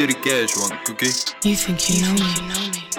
Dirty cash, one cookie. You think you know me? you know me?